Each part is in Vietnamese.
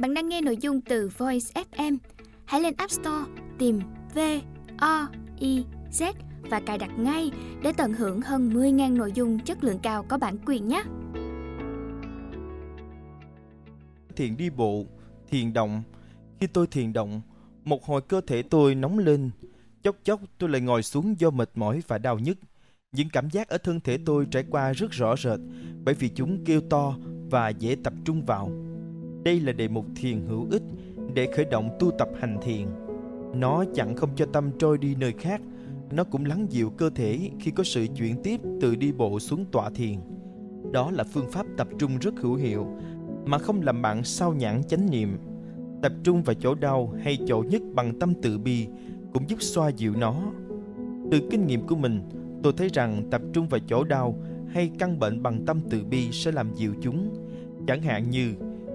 Bạn đang nghe nội dung từ Voice FM. Hãy lên App Store tìm V O I Z và cài đặt ngay để tận hưởng hơn 10.000 nội dung chất lượng cao có bản quyền nhé. Thiền đi bộ, thiền động. Khi tôi thiền động, một hồi cơ thể tôi nóng lên. Chốc chốc tôi lại ngồi xuống do mệt mỏi và đau nhức. Những cảm giác ở thân thể tôi trải qua rất rõ rệt bởi vì chúng kêu to và dễ tập trung vào. Đây là đề mục thiền hữu ích để khởi động tu tập hành thiền. Nó chẳng không cho tâm trôi đi nơi khác, nó cũng lắng dịu cơ thể khi có sự chuyển tiếp từ đi bộ xuống tọa thiền. Đó là phương pháp tập trung rất hữu hiệu mà không làm bạn sao nhãn chánh niệm. Tập trung vào chỗ đau hay chỗ nhất bằng tâm từ bi cũng giúp xoa dịu nó. Từ kinh nghiệm của mình, tôi thấy rằng tập trung vào chỗ đau hay căn bệnh bằng tâm từ bi sẽ làm dịu chúng. Chẳng hạn như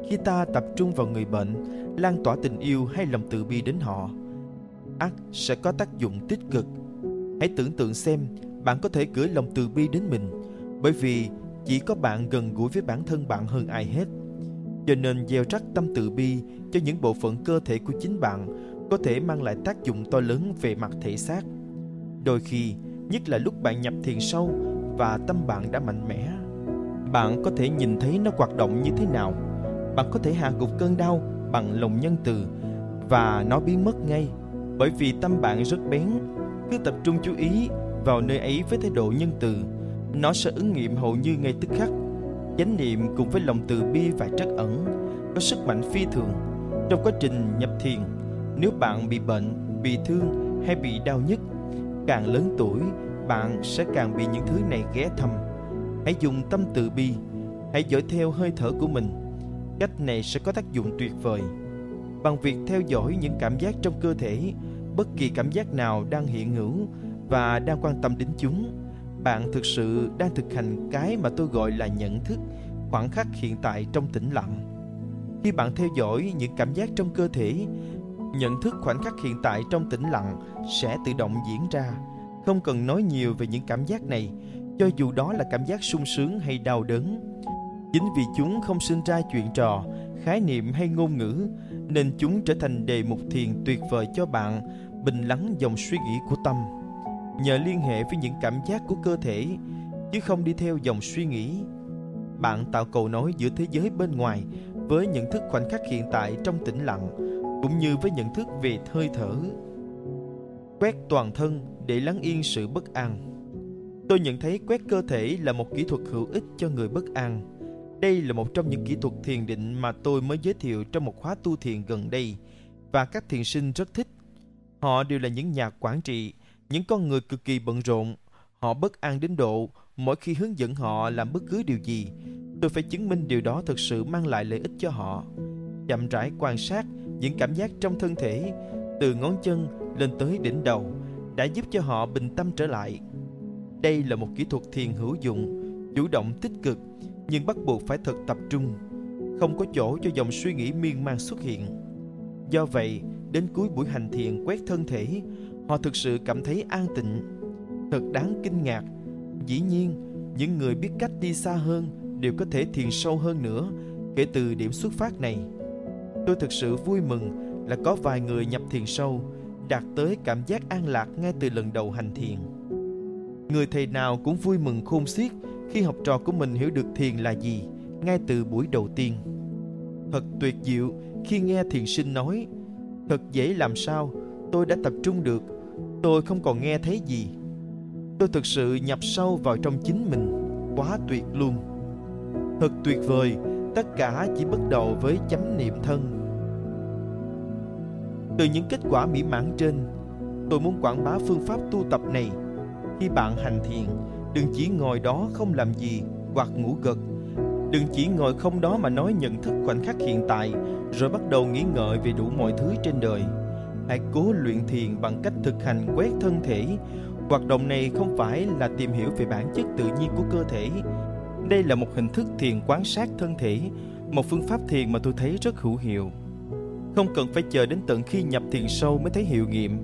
khi ta tập trung vào người bệnh, lan tỏa tình yêu hay lòng từ bi đến họ, ác sẽ có tác dụng tích cực. Hãy tưởng tượng xem bạn có thể gửi lòng từ bi đến mình, bởi vì chỉ có bạn gần gũi với bản thân bạn hơn ai hết. Cho nên gieo rắc tâm từ bi cho những bộ phận cơ thể của chính bạn có thể mang lại tác dụng to lớn về mặt thể xác. Đôi khi, nhất là lúc bạn nhập thiền sâu và tâm bạn đã mạnh mẽ, bạn có thể nhìn thấy nó hoạt động như thế nào. Bạn có thể hạ gục cơn đau bằng lòng nhân từ và nó biến mất ngay bởi vì tâm bạn rất bén. Cứ tập trung chú ý vào nơi ấy với thái độ nhân từ, nó sẽ ứng nghiệm hầu như ngay tức khắc. Chánh niệm cùng với lòng từ bi và trắc ẩn có sức mạnh phi thường trong quá trình nhập thiền. Nếu bạn bị bệnh, bị thương hay bị đau nhức, càng lớn tuổi, bạn sẽ càng bị những thứ này ghé thăm. Hãy dùng tâm từ bi, hãy dõi theo hơi thở của mình. Cách này sẽ có tác dụng tuyệt vời. Bằng việc theo dõi những cảm giác trong cơ thể, bất kỳ cảm giác nào đang hiện hữu và đang quan tâm đến chúng, bạn thực sự đang thực hành cái mà tôi gọi là nhận thức khoảng khắc hiện tại trong tĩnh lặng. Khi bạn theo dõi những cảm giác trong cơ thể, nhận thức khoảnh khắc hiện tại trong tĩnh lặng sẽ tự động diễn ra. Không cần nói nhiều về những cảm giác này, cho dù đó là cảm giác sung sướng hay đau đớn. Chính vì chúng không sinh ra chuyện trò, khái niệm hay ngôn ngữ, nên chúng trở thành đề mục thiền tuyệt vời cho bạn bình lắng dòng suy nghĩ của tâm. Nhờ liên hệ với những cảm giác của cơ thể, chứ không đi theo dòng suy nghĩ. Bạn tạo cầu nối giữa thế giới bên ngoài với nhận thức khoảnh khắc hiện tại trong tĩnh lặng, cũng như với nhận thức về hơi thở. Quét toàn thân để lắng yên sự bất an. Tôi nhận thấy quét cơ thể là một kỹ thuật hữu ích cho người bất an. Đây là một trong những kỹ thuật thiền định mà tôi mới giới thiệu trong một khóa tu thiền gần đây và các thiền sinh rất thích. Họ đều là những nhà quản trị, những con người cực kỳ bận rộn. Họ bất an đến độ mỗi khi hướng dẫn họ làm bất cứ điều gì, tôi phải chứng minh điều đó thực sự mang lại lợi ích cho họ. Chậm rãi quan sát những cảm giác trong thân thể từ ngón chân lên tới đỉnh đầu đã giúp cho họ bình tâm trở lại. Đây là một kỹ thuật thiền hữu dụng, chủ động tích cực nhưng bắt buộc phải thật tập trung, không có chỗ cho dòng suy nghĩ miên man xuất hiện. Do vậy, đến cuối buổi hành thiền quét thân thể, họ thực sự cảm thấy an tịnh. Thật đáng kinh ngạc. Dĩ nhiên, những người biết cách đi xa hơn đều có thể thiền sâu hơn nữa kể từ điểm xuất phát này. Tôi thực sự vui mừng là có vài người nhập thiền sâu đạt tới cảm giác an lạc ngay từ lần đầu hành thiền. Người thầy nào cũng vui mừng khôn xiết khi học trò của mình hiểu được thiền là gì, ngay từ buổi đầu tiên. Thật tuyệt diệu, khi nghe thiền sinh nói, Thật dễ làm sao? Tôi đã tập trung được, Tôi không còn nghe thấy gì. Tôi thực sự nhập sâu vào trong chính mình, Quá tuyệt luôn. Thật tuyệt vời, Tất cả chỉ bắt đầu với chánh niệm thân. Từ những kết quả mỹ mãn trên, Tôi muốn quảng bá phương pháp tu tập này. Khi bạn hành thiền Đừng chỉ ngồi đó không làm gì Hoặc ngủ gật. Đừng chỉ ngồi không đó mà nói nhận thức khoảnh khắc hiện tại Rồi bắt đầu nghĩ ngợi về đủ mọi thứ trên đời. Hãy cố luyện thiền bằng cách thực hành quét thân thể. Hoạt động này không phải là tìm hiểu về bản chất tự nhiên của cơ thể. Đây là một hình thức thiền quan sát thân thể Một phương pháp thiền mà tôi thấy rất hữu hiệu. Không cần phải chờ đến tận khi nhập thiền sâu mới thấy hiệu nghiệm.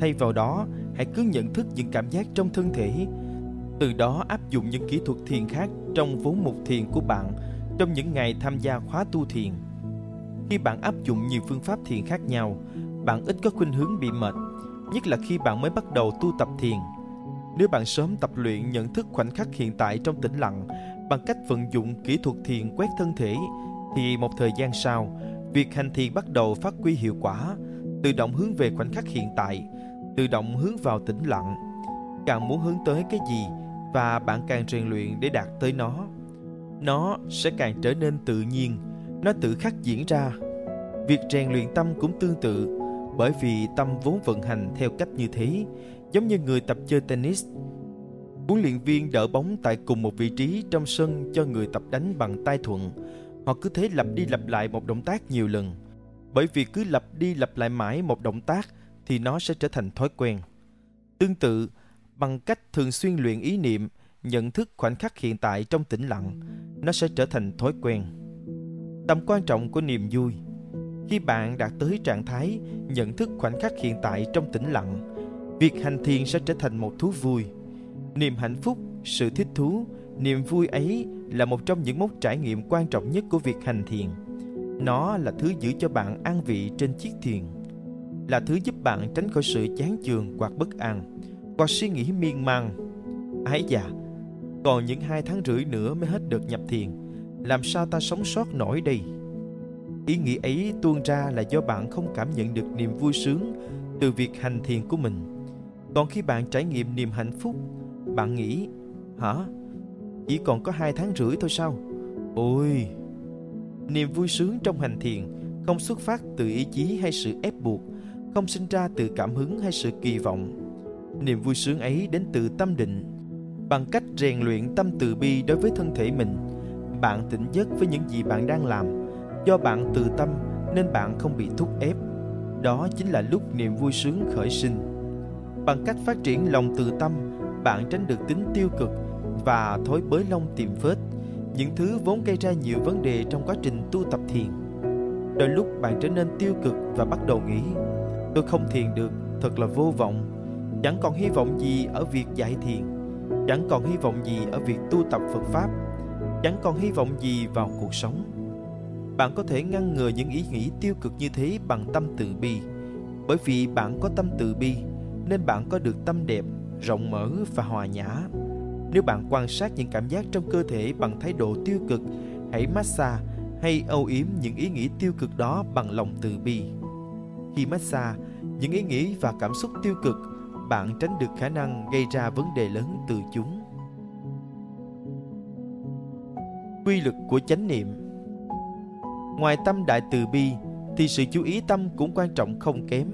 Thay vào đó, hãy cứ nhận thức những cảm giác trong thân thể từ đó áp dụng những kỹ thuật thiền khác trong vốn mục thiền của bạn trong những ngày tham gia khóa tu thiền. Khi bạn áp dụng nhiều phương pháp thiền khác nhau, bạn ít có khuynh hướng bị mệt, nhất là khi bạn mới bắt đầu tu tập thiền. Nếu bạn sớm tập luyện nhận thức khoảnh khắc hiện tại trong tĩnh lặng bằng cách vận dụng kỹ thuật thiền quét thân thể, thì một thời gian sau, việc hành thiền bắt đầu phát huy hiệu quả, tự động hướng về khoảnh khắc hiện tại, tự động hướng vào tĩnh lặng. Càng muốn hướng tới cái gì và bạn càng rèn luyện để đạt tới nó, nó sẽ càng trở nên tự nhiên, nó tự khắc diễn ra. Việc rèn luyện tâm cũng tương tự, bởi vì tâm vốn vận hành theo cách như thế, giống như người tập chơi tennis. Huấn luyện viên đỡ bóng tại cùng một vị trí trong sân cho người tập đánh bằng tay thuận. Họ cứ thế lặp đi lặp lại một động tác nhiều lần. Bởi vì cứ lặp đi lặp lại mãi một động tác thì nó sẽ trở thành thói quen. Tương tự, bằng cách thường xuyên luyện ý niệm, nhận thức khoảnh khắc hiện tại trong tĩnh lặng, nó sẽ trở thành thói quen. Tầm quan trọng của niềm vui Khi bạn đạt tới trạng thái nhận thức khoảnh khắc hiện tại trong tĩnh lặng, việc hành thiền sẽ trở thành một thú vui. Niềm hạnh phúc, sự thích thú, niềm vui ấy là một trong những mốc trải nghiệm quan trọng nhất của việc hành thiền. Nó là thứ giữ cho bạn an vị trên chiếc thuyền, là thứ giúp bạn tránh khỏi sự chán chường hoặc bất an, và suy nghĩ miên man. Ái dạ, còn những hai tháng rưỡi nữa mới hết được nhập thiền, làm sao ta sống sót nổi đây? Ý nghĩ ấy tuôn ra là do bạn không cảm nhận được niềm vui sướng từ việc hành thiền của mình. Còn khi bạn trải nghiệm niềm hạnh phúc, bạn nghĩ, hả? Chỉ còn có hai tháng rưỡi thôi sao? Ôi! Niềm vui sướng trong hành thiền không xuất phát từ ý chí hay sự ép buộc, không sinh ra từ cảm hứng hay sự kỳ vọng. Niềm vui sướng ấy đến từ tâm định. Bằng cách rèn luyện tâm từ bi đối với thân thể mình, bạn tỉnh giấc với những gì bạn đang làm. Do bạn từ tâm nên bạn không bị thúc ép. Đó chính là lúc niềm vui sướng khởi sinh. Bằng cách phát triển lòng từ tâm, bạn tránh được tính tiêu cực và thói bới lông tìm phết, những thứ vốn gây ra nhiều vấn đề trong quá trình tu tập thiền. Đôi lúc bạn trở nên tiêu cực và bắt đầu nghĩ, tôi không thiền được, thật là vô vọng. Chẳng còn hy vọng gì ở việc dạy thiền, chẳng còn hy vọng gì ở việc tu tập Phật Pháp, chẳng còn hy vọng gì vào cuộc sống. Bạn có thể ngăn ngừa những ý nghĩ tiêu cực như thế bằng tâm từ bi. Bởi vì bạn có tâm từ bi, nên bạn có được tâm đẹp, rộng mở và hòa nhã. Nếu bạn quan sát những cảm giác trong cơ thể bằng thái độ tiêu cực, hãy massage hay âu yếm những ý nghĩ tiêu cực đó bằng lòng từ bi. Khi massage, những ý nghĩ và cảm xúc tiêu cực, bạn tránh được khả năng gây ra vấn đề lớn từ chúng. Quy luật của chánh niệm Ngoài tâm đại từ bi, thì sự chú ý tâm cũng quan trọng không kém.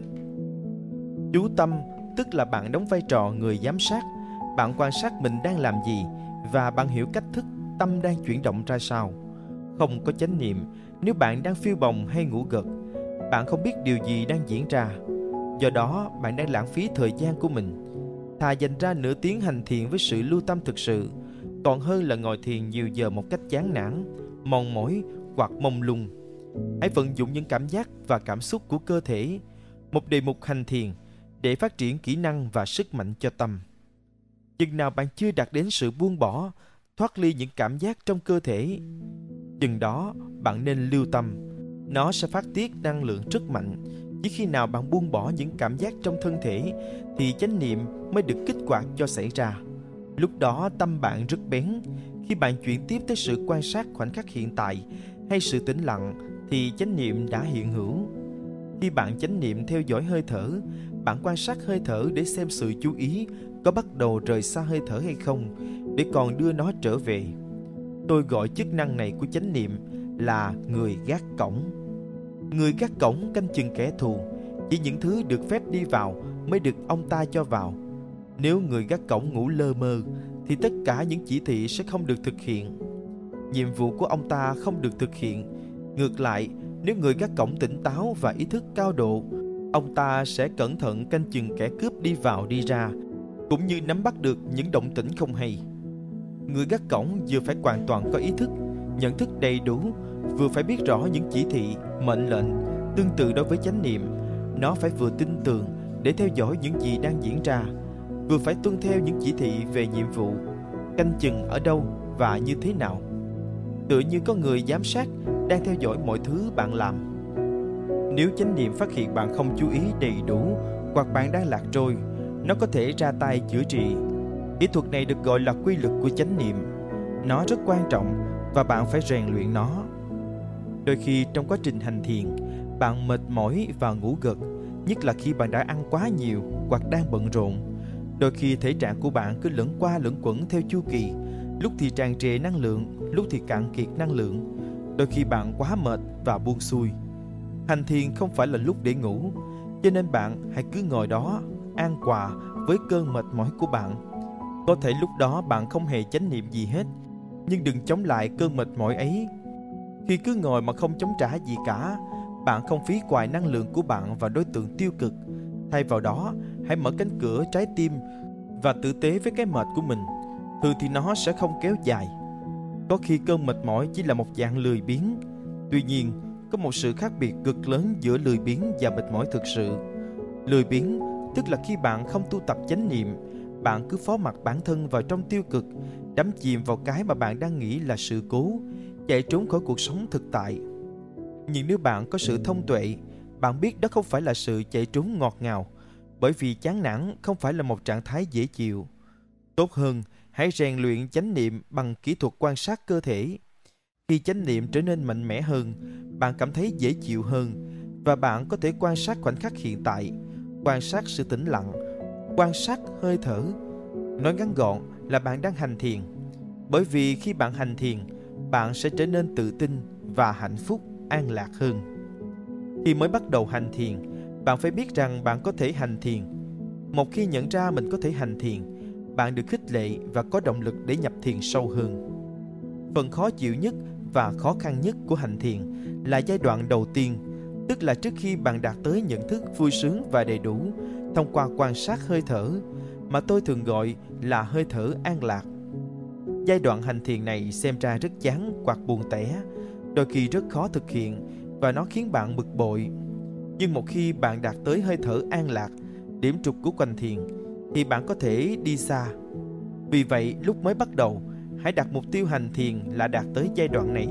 Chú tâm tức là bạn đóng vai trò người giám sát bạn quan sát mình đang làm gì và bạn hiểu cách thức tâm đang chuyển động ra sao không có chánh niệm nếu bạn đang phiêu bồng hay ngủ gật bạn không biết điều gì đang diễn ra do đó bạn đang lãng phí thời gian của mình thà dành ra nửa tiếng hành thiền với sự lưu tâm thực sự còn hơn là ngồi thiền nhiều giờ một cách chán nản mòn mỏi hoặc mông lung hãy vận dụng những cảm giác và cảm xúc của cơ thể một đề mục hành thiền để phát triển kỹ năng và sức mạnh cho tâm. Chừng nào bạn chưa đạt đến sự buông bỏ, thoát ly những cảm giác trong cơ thể, chừng đó bạn nên lưu tâm. Nó sẽ phát tiết năng lượng rất mạnh. Chỉ khi nào bạn buông bỏ những cảm giác trong thân thể thì chánh niệm mới được kích hoạt cho xảy ra. Lúc đó tâm bạn rất bén. Khi bạn chuyển tiếp tới sự quan sát khoảnh khắc hiện tại hay sự tĩnh lặng thì chánh niệm đã hiện hữu. Khi bạn chánh niệm theo dõi hơi thở, bạn quan sát hơi thở để xem sự chú ý có bắt đầu rời xa hơi thở hay không để còn đưa nó trở về. Tôi gọi chức năng này của chánh niệm là người gác cổng. Người gác cổng canh chừng kẻ thù, chỉ những thứ được phép đi vào mới được ông ta cho vào. Nếu người gác cổng ngủ lơ mơ thì tất cả những chỉ thị sẽ không được thực hiện. Nhiệm vụ của ông ta không được thực hiện. Ngược lại, nếu người gác cổng tỉnh táo và ý thức cao độ ông ta sẽ cẩn thận canh chừng kẻ cướp đi vào đi ra, cũng như nắm bắt được những động tĩnh không hay. Người gác cổng vừa phải hoàn toàn có ý thức, nhận thức đầy đủ, vừa phải biết rõ những chỉ thị, mệnh lệnh, tương tự đối với chánh niệm. Nó phải vừa tin tưởng để theo dõi những gì đang diễn ra, vừa phải tuân theo những chỉ thị về nhiệm vụ, canh chừng ở đâu và như thế nào. Tựa như có người giám sát đang theo dõi mọi thứ bạn làm Nếu chánh niệm phát hiện bạn không chú ý đầy đủ hoặc bạn đang lạc trôi, nó có thể ra tay chữa trị. Kỹ thuật này được gọi là quy luật của chánh niệm. Nó rất quan trọng và bạn phải rèn luyện nó. Đôi khi trong quá trình hành thiền, bạn mệt mỏi và ngủ gật, nhất là khi bạn đã ăn quá nhiều hoặc đang bận rộn. Đôi khi thể trạng của bạn cứ lẫn qua lẫn quẩn theo chu kỳ, lúc thì tràn trề năng lượng, lúc thì cạn kiệt năng lượng. Đôi khi bạn quá mệt và buông xuôi. Hành thiền không phải là lúc để ngủ, cho nên bạn hãy cứ ngồi đó an quà với cơn mệt mỏi của bạn. Có thể lúc đó bạn không hề chánh niệm gì hết, nhưng đừng chống lại cơn mệt mỏi ấy. Khi cứ ngồi mà không chống trả gì cả, bạn không phí hoài năng lượng của bạn vào đối tượng tiêu cực. Thay vào đó, hãy mở cánh cửa trái tim và tử tế với cái mệt của mình. Thường thì nó sẽ không kéo dài. Có khi cơn mệt mỏi chỉ là một dạng lười biếng. Tuy nhiên, có một sự khác biệt cực lớn giữa lười biếng và mệt mỏi thực sự. Lười biếng tức là khi bạn không tu tập chánh niệm, bạn cứ phó mặc bản thân vào trong tiêu cực, đắm chìm vào cái mà bạn đang nghĩ là sự cố, chạy trốn khỏi cuộc sống thực tại. Nhưng nếu bạn có sự thông tuệ, bạn biết đó không phải là sự chạy trốn ngọt ngào, bởi vì chán nản không phải là một trạng thái dễ chịu. Tốt hơn, hãy rèn luyện chánh niệm bằng kỹ thuật quan sát cơ thể. Khi chánh niệm trở nên mạnh mẽ hơn, bạn cảm thấy dễ chịu hơn và bạn có thể quan sát khoảnh khắc hiện tại, quan sát sự tĩnh lặng, quan sát hơi thở. Nói ngắn gọn là bạn đang hành thiền. Bởi vì khi bạn hành thiền, bạn sẽ trở nên tự tin và hạnh phúc, an lạc hơn. Khi mới bắt đầu hành thiền, bạn phải biết rằng bạn có thể hành thiền. Một khi nhận ra mình có thể hành thiền, bạn được khích lệ và có động lực để nhập thiền sâu hơn. Phần khó chịu nhất và khó khăn nhất của hành thiền là giai đoạn đầu tiên, tức là trước khi bạn đạt tới nhận thức vui sướng và đầy đủ thông qua quan sát hơi thở mà tôi thường gọi là hơi thở an lạc. Giai đoạn hành thiền này xem ra rất chán hoặc buồn tẻ, đôi khi rất khó thực hiện và nó khiến bạn bực bội. Nhưng một khi bạn đạt tới hơi thở an lạc, điểm trục của quanh thiền, thì bạn có thể đi xa. Vì vậy, lúc mới bắt đầu, hãy đặt mục tiêu hành thiền là đạt tới giai đoạn này.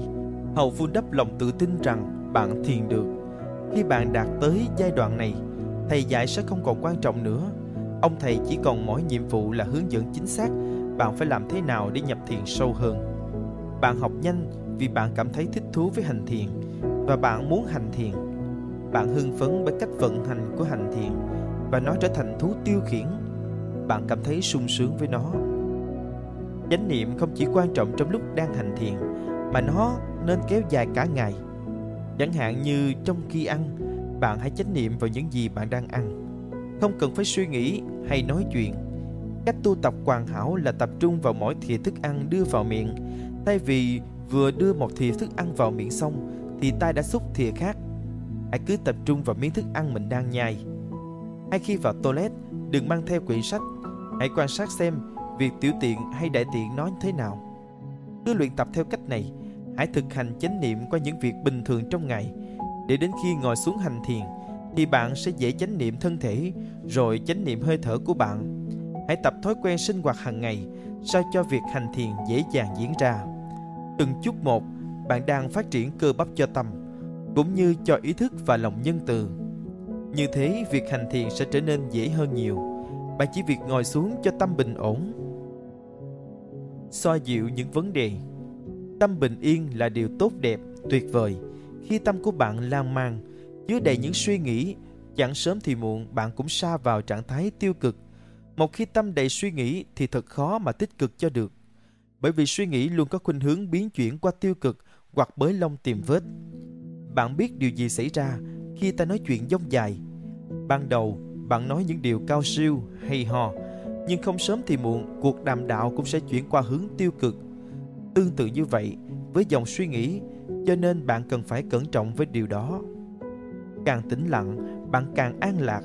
Hầu vun đắp lòng tự tin rằng bạn thiền được. Khi bạn đạt tới giai đoạn này, thầy dạy sẽ không còn quan trọng nữa. Ông thầy chỉ còn mỗi nhiệm vụ là hướng dẫn chính xác bạn phải làm thế nào để nhập thiền sâu hơn. Bạn học nhanh vì bạn cảm thấy thích thú với hành thiền và bạn muốn hành thiền. Bạn hưng phấn bởi cách vận hành của hành thiền và nó trở thành thú tiêu khiển. Bạn cảm thấy sung sướng với nó. Chánh niệm không chỉ quan trọng trong lúc đang hành thiền mà nó nên kéo dài cả ngày. Chẳng hạn như trong khi ăn, bạn hãy chánh niệm vào những gì bạn đang ăn. Không cần phải suy nghĩ hay nói chuyện. Cách tu tập hoàn hảo là tập trung vào mỗi thìa thức ăn đưa vào miệng, thay vì vừa đưa một thìa thức ăn vào miệng xong thì tay đã xúc thìa khác. Hãy cứ tập trung vào miếng thức ăn mình đang nhai. Hay khi vào toilet, đừng mang theo quyển sách. Hãy quan sát xem việc tiểu tiện hay đại tiện nói thế nào. Cứ luyện tập theo cách này, hãy thực hành chánh niệm qua những việc bình thường trong ngày, để đến khi ngồi xuống hành thiền, thì bạn sẽ dễ chánh niệm thân thể, rồi chánh niệm hơi thở của bạn. Hãy tập thói quen sinh hoạt hàng ngày, sao cho việc hành thiền dễ dàng diễn ra. Từng chút một, bạn đang phát triển cơ bắp cho tâm, cũng như cho ý thức và lòng nhân từ. Như thế, việc hành thiền sẽ trở nên dễ hơn nhiều. Bạn chỉ việc ngồi xuống cho tâm bình ổn. Xoa dịu những vấn đề Tâm bình yên là điều tốt đẹp, tuyệt vời. Khi tâm của bạn lan man, chứa đầy những suy nghĩ, chẳng sớm thì muộn bạn cũng sa vào trạng thái tiêu cực. Một khi tâm đầy suy nghĩ thì thật khó mà tích cực cho được. Bởi vì suy nghĩ luôn có khuynh hướng biến chuyển qua tiêu cực hoặc bới lông tìm vết. Bạn biết điều gì xảy ra khi ta nói chuyện dông dài. Ban đầu, bạn nói những điều cao siêu, hay ho, nhưng không sớm thì muộn, cuộc đàm đạo cũng sẽ chuyển qua hướng tiêu cực. Tương tự như vậy với dòng suy nghĩ, cho nên bạn cần phải cẩn trọng với điều đó. Càng tĩnh lặng, bạn càng an lạc.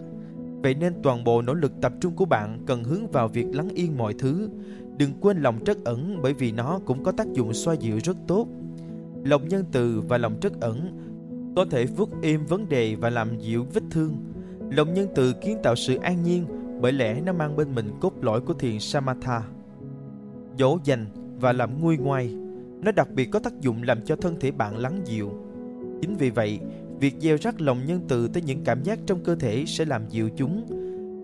Vậy nên toàn bộ nỗ lực tập trung của bạn cần hướng vào việc lắng yên mọi thứ. Đừng quên lòng trắc ẩn bởi vì nó cũng có tác dụng xoa dịu rất tốt. Lòng nhân từ và lòng trắc ẩn có thể vuốt êm vấn đề và làm dịu vết thương. Lòng nhân từ kiến tạo sự an nhiên bởi lẽ nó mang bên mình cốt lõi của thiền Samatha. Dỗ dành và làm nguôi ngoai. Nó đặc biệt có tác dụng làm cho thân thể bạn lắng dịu. Chính vì vậy, Việc gieo rắc lòng nhân từ tới những cảm giác trong cơ thể sẽ làm dịu chúng.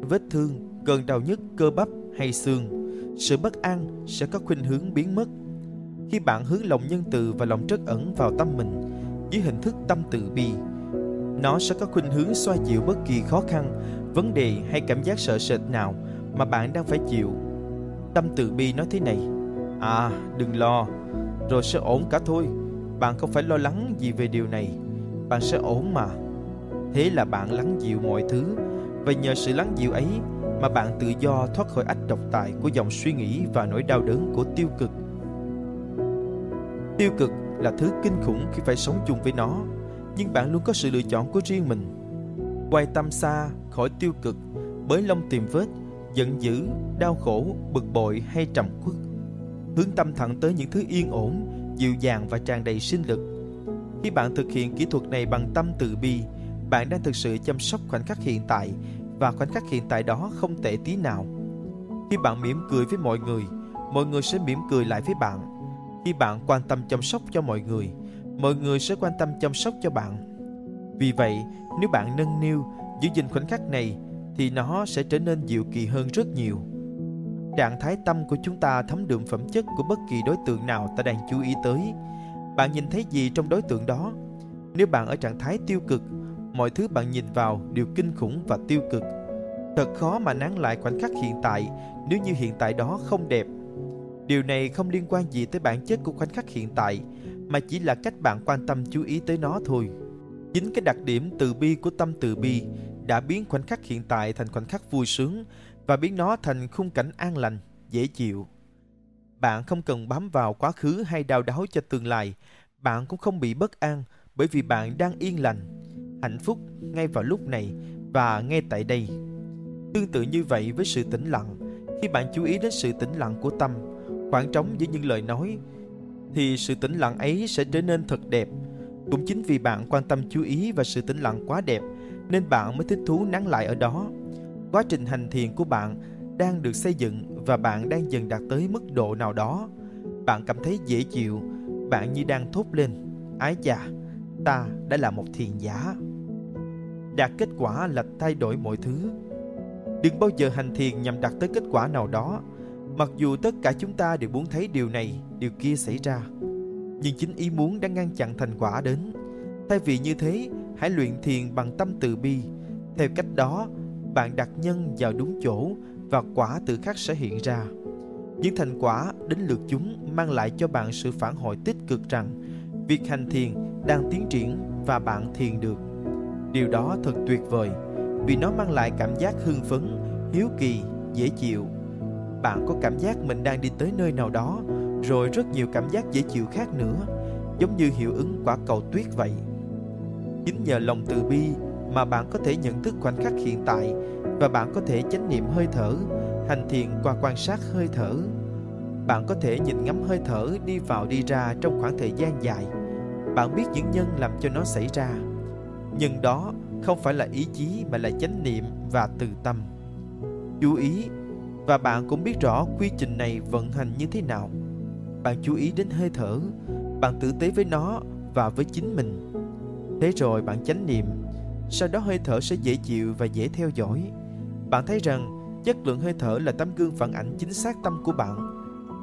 Vết thương, cơn đau nhức cơ bắp hay xương, sự bất an sẽ có khuynh hướng biến mất. Khi bạn hướng lòng nhân từ và lòng trất ẩn vào tâm mình dưới hình thức tâm từ bi, nó sẽ có khuynh hướng xoa dịu bất kỳ khó khăn, vấn đề hay cảm giác sợ sệt nào mà bạn đang phải chịu. Tâm từ bi nói thế này: "À, đừng lo, rồi sẽ ổn cả thôi. Bạn không phải lo lắng gì về điều này, bạn sẽ ổn mà." Thế là bạn lắng dịu mọi thứ và nhờ sự lắng dịu ấy mà bạn tự do thoát khỏi ách độc tài của dòng suy nghĩ và nỗi đau đớn của tiêu cực. Tiêu cực là thứ kinh khủng khi phải sống chung với nó, nhưng bạn luôn có sự lựa chọn của riêng mình. Quay tâm xa khỏi tiêu cực, bới lông tìm vết, giận dữ, đau khổ, bực bội hay trầm khuất. Hướng tâm thẳng tới những thứ yên ổn, dịu dàng và tràn đầy sinh lực. Khi bạn thực hiện kỹ thuật này bằng tâm từ bi, bạn đang thực sự chăm sóc khoảnh khắc hiện tại và khoảnh khắc hiện tại đó không tệ tí nào. Khi bạn mỉm cười với mọi người, mọi người sẽ mỉm cười lại với bạn. Khi bạn quan tâm chăm sóc cho mọi người, mọi người sẽ quan tâm chăm sóc cho bạn. Vì vậy, nếu bạn nâng niu, giữ gìn khoảnh khắc này, thì nó sẽ trở nên dịu kỳ hơn rất nhiều. Trạng thái tâm của chúng ta thấm đượm phẩm chất của bất kỳ đối tượng nào ta đang chú ý tới. Bạn nhìn thấy gì trong đối tượng đó? Nếu bạn ở trạng thái tiêu cực, mọi thứ bạn nhìn vào đều kinh khủng và tiêu cực. Thật khó mà nán lại khoảnh khắc hiện tại nếu như hiện tại đó không đẹp. Điều này không liên quan gì tới bản chất của khoảnh khắc hiện tại, mà chỉ là cách bạn quan tâm chú ý tới nó thôi. Chính cái đặc điểm từ bi của tâm từ bi đã biến khoảnh khắc hiện tại thành khoảnh khắc vui sướng và biến nó thành khung cảnh an lành, dễ chịu. Bạn không cần bám vào quá khứ hay đau đáu cho tương lai, bạn cũng không bị bất an bởi vì bạn đang yên lành, hạnh phúc ngay vào lúc này và ngay tại đây. Tương tự như vậy với sự tĩnh lặng, khi bạn chú ý đến sự tĩnh lặng của tâm, khoảng trống giữa những lời nói, thì sự tĩnh lặng ấy sẽ trở nên thật đẹp. Cũng chính vì bạn quan tâm chú ý và sự tĩnh lặng quá đẹp, nên bạn mới thích thú nắng lại ở đó. Quá trình hành thiền của bạn đang được xây dựng và bạn đang dần đạt tới mức độ nào đó. Bạn cảm thấy dễ chịu, bạn như đang thốt lên, ái chà, ta đã là một thiền giả. Đạt kết quả là thay đổi mọi thứ. Đừng bao giờ hành thiền nhằm đạt tới kết quả nào đó, mặc dù tất cả chúng ta đều muốn thấy điều này, điều kia xảy ra. Nhưng chính ý muốn đang ngăn chặn thành quả đến. Thay vì như thế, hãy luyện thiền bằng tâm từ bi. Theo cách đó, bạn đặt nhân vào đúng chỗ và quả tự khắc sẽ hiện ra. Những thành quả đến lượt chúng mang lại cho bạn sự phản hồi tích cực rằng việc hành thiền đang tiến triển và bạn thiền được. Điều đó thật tuyệt vời vì nó mang lại cảm giác hưng phấn, hiếu kỳ, dễ chịu. Bạn có cảm giác mình đang đi tới nơi nào đó, rồi rất nhiều cảm giác dễ chịu khác nữa, giống như hiệu ứng quả cầu tuyết vậy. Chính nhờ lòng từ bi mà bạn có thể nhận thức khoảnh khắc hiện tại và bạn có thể chánh niệm hơi thở, hành thiền qua quan sát hơi thở. Bạn có thể nhìn ngắm hơi thở đi vào đi ra trong khoảng thời gian dài. Bạn biết những nhân làm cho nó xảy ra. Nhân đó không phải là ý chí mà là chánh niệm và từ tâm. Chú ý và bạn cũng biết rõ quy trình này vận hành như thế nào. Bạn chú ý đến hơi thở, bạn tử tế với nó và với chính mình. Thế rồi bạn chánh niệm, sau đó hơi thở sẽ dễ chịu và dễ theo dõi. Bạn thấy rằng chất lượng hơi thở là tấm gương phản ảnh chính xác tâm của bạn.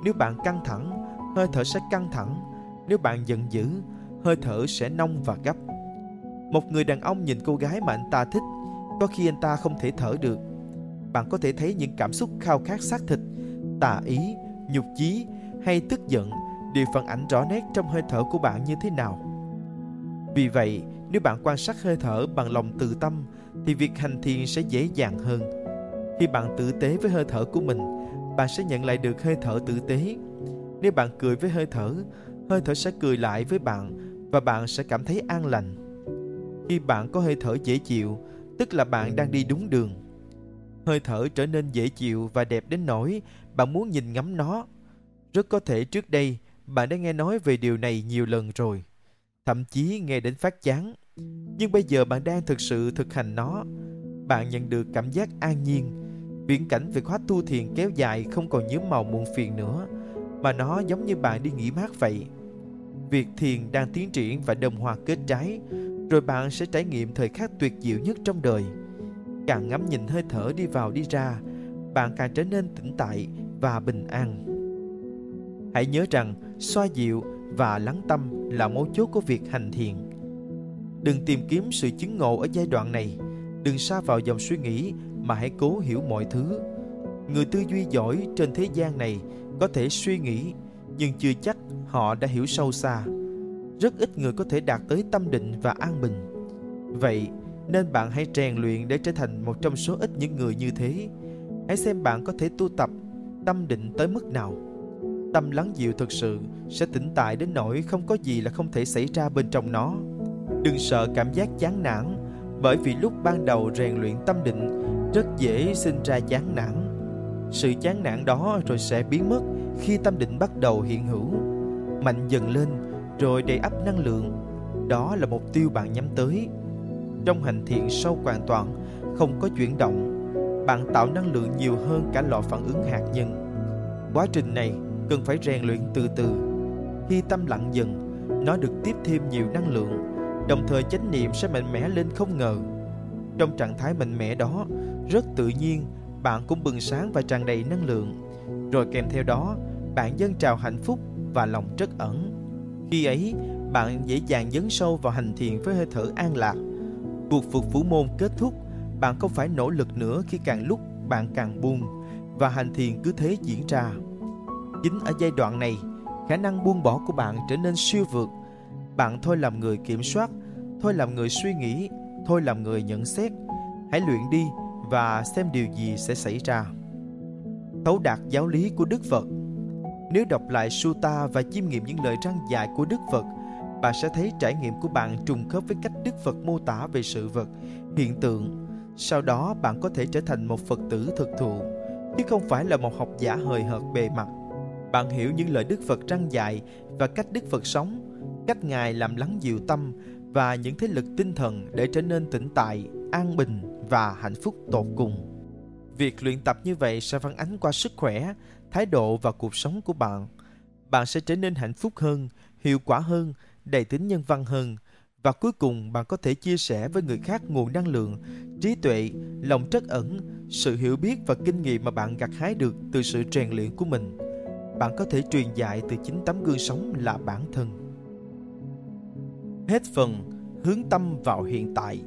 Nếu bạn căng thẳng, hơi thở sẽ căng thẳng. Nếu bạn giận dữ, hơi thở sẽ nông và gấp. Một người đàn ông nhìn cô gái mà anh ta thích, có khi anh ta không thể thở được. Bạn có thể thấy những cảm xúc khao khát xác thịt, tà ý, nhục chí hay tức giận đều phản ảnh rõ nét trong hơi thở của bạn như thế nào. Vì vậy, nếu bạn quan sát hơi thở bằng lòng từ tâm thì việc hành thiền sẽ dễ dàng hơn. Khi bạn tử tế với hơi thở của mình, bạn sẽ nhận lại được hơi thở tử tế. Nếu bạn cười với hơi thở, hơi thở sẽ cười lại với bạn và bạn sẽ cảm thấy an lành. Khi bạn có hơi thở dễ chịu, tức là bạn đang đi đúng đường. Hơi thở trở nên dễ chịu và đẹp đến nỗi bạn muốn nhìn ngắm nó. Rất có thể trước đây bạn đã nghe nói về điều này nhiều lần rồi, thậm chí nghe đến phát chán. Nhưng bây giờ bạn đang thực sự thực hành nó. Bạn nhận được cảm giác an nhiên. Viễn cảnh về khóa tu thiền kéo dài không còn nhớ màu muộn phiền nữa, mà nó giống như bạn đi nghỉ mát vậy. Việc thiền đang tiến triển và đồng hòa kết trái, rồi bạn sẽ trải nghiệm thời khắc tuyệt diệu nhất trong đời. Càng ngắm nhìn hơi thở đi vào đi ra, bạn càng trở nên tĩnh tại và bình an. Hãy nhớ rằng xoa dịu và lắng tâm là mấu chốt của việc hành thiền. Đừng tìm kiếm sự chứng ngộ ở giai đoạn này, đừng xa vào dòng suy nghĩ mà hãy cố hiểu mọi thứ. Người tư duy giỏi trên thế gian này có thể suy nghĩ nhưng chưa chắc họ đã hiểu sâu xa. Rất ít người có thể đạt tới tâm định và an bình. Vậy nên bạn hãy rèn luyện để trở thành một trong số ít những người như thế. Hãy xem bạn có thể tu tập tâm định tới mức nào. Tâm lắng dịu thực sự sẽ tĩnh tại đến nỗi không có gì là không thể xảy ra bên trong nó. Đừng sợ cảm giác chán nản, bởi vì lúc ban đầu rèn luyện tâm định rất dễ sinh ra chán nản. Sự chán nản đó rồi sẽ biến mất khi tâm định bắt đầu hiện hữu. Mạnh dần lên rồi đầy ắp năng lượng. Đó là mục tiêu bạn nhắm tới. Trong hành thiện sâu hoàn toàn, không có chuyển động, bạn tạo năng lượng nhiều hơn cả lò phản ứng hạt nhân. Quá trình này cần phải rèn luyện từ từ. Khi tâm lặng dần, nó được tiếp thêm nhiều năng lượng, đồng thời chánh niệm sẽ mạnh mẽ lên không ngờ. Trong trạng thái mạnh mẽ đó, rất tự nhiên, bạn cũng bừng sáng và tràn đầy năng lượng. Rồi kèm theo đó, bạn dâng trào hạnh phúc và lòng trất ẩn. Khi ấy, bạn dễ dàng dấn sâu vào hành thiền với hơi thở an lạc. Cuộc phục phủ môn kết thúc, bạn không phải nỗ lực nữa khi càng lúc bạn càng buông và hành thiền cứ thế diễn ra. Chính ở giai đoạn này, khả năng buông bỏ của bạn trở nên siêu vượt. Bạn thôi làm người kiểm soát, thôi làm người suy nghĩ, thôi làm người nhận xét. Hãy luyện đi và xem điều gì sẽ xảy ra. Thấu đạt giáo lý của Đức Phật Nếu đọc lại Sutta và chiêm nghiệm những lời răng dài của Đức Phật, bạn sẽ thấy trải nghiệm của bạn trùng khớp với cách Đức Phật mô tả về sự vật, hiện tượng. Sau đó bạn có thể trở thành một Phật tử thực thụ, chứ không phải là một học giả hời hợt bề mặt. Bạn hiểu những lời Đức Phật răng dài và cách Đức Phật sống, cách Ngài làm lắng dịu tâm và những thế lực tinh thần để trở nên tĩnh tại, an bình và hạnh phúc tột cùng. Việc luyện tập như vậy sẽ phản ánh qua sức khỏe, thái độ và cuộc sống của bạn. Bạn sẽ trở nên hạnh phúc hơn, hiệu quả hơn, đầy tính nhân văn hơn và cuối cùng bạn có thể chia sẻ với người khác nguồn năng lượng, trí tuệ, lòng trắc ẩn, sự hiểu biết và kinh nghiệm mà bạn gặt hái được từ sự rèn luyện của mình. Bạn có thể truyền dạy từ chính tấm gương sống là bản thân. Hết phần hướng tâm vào hiện tại.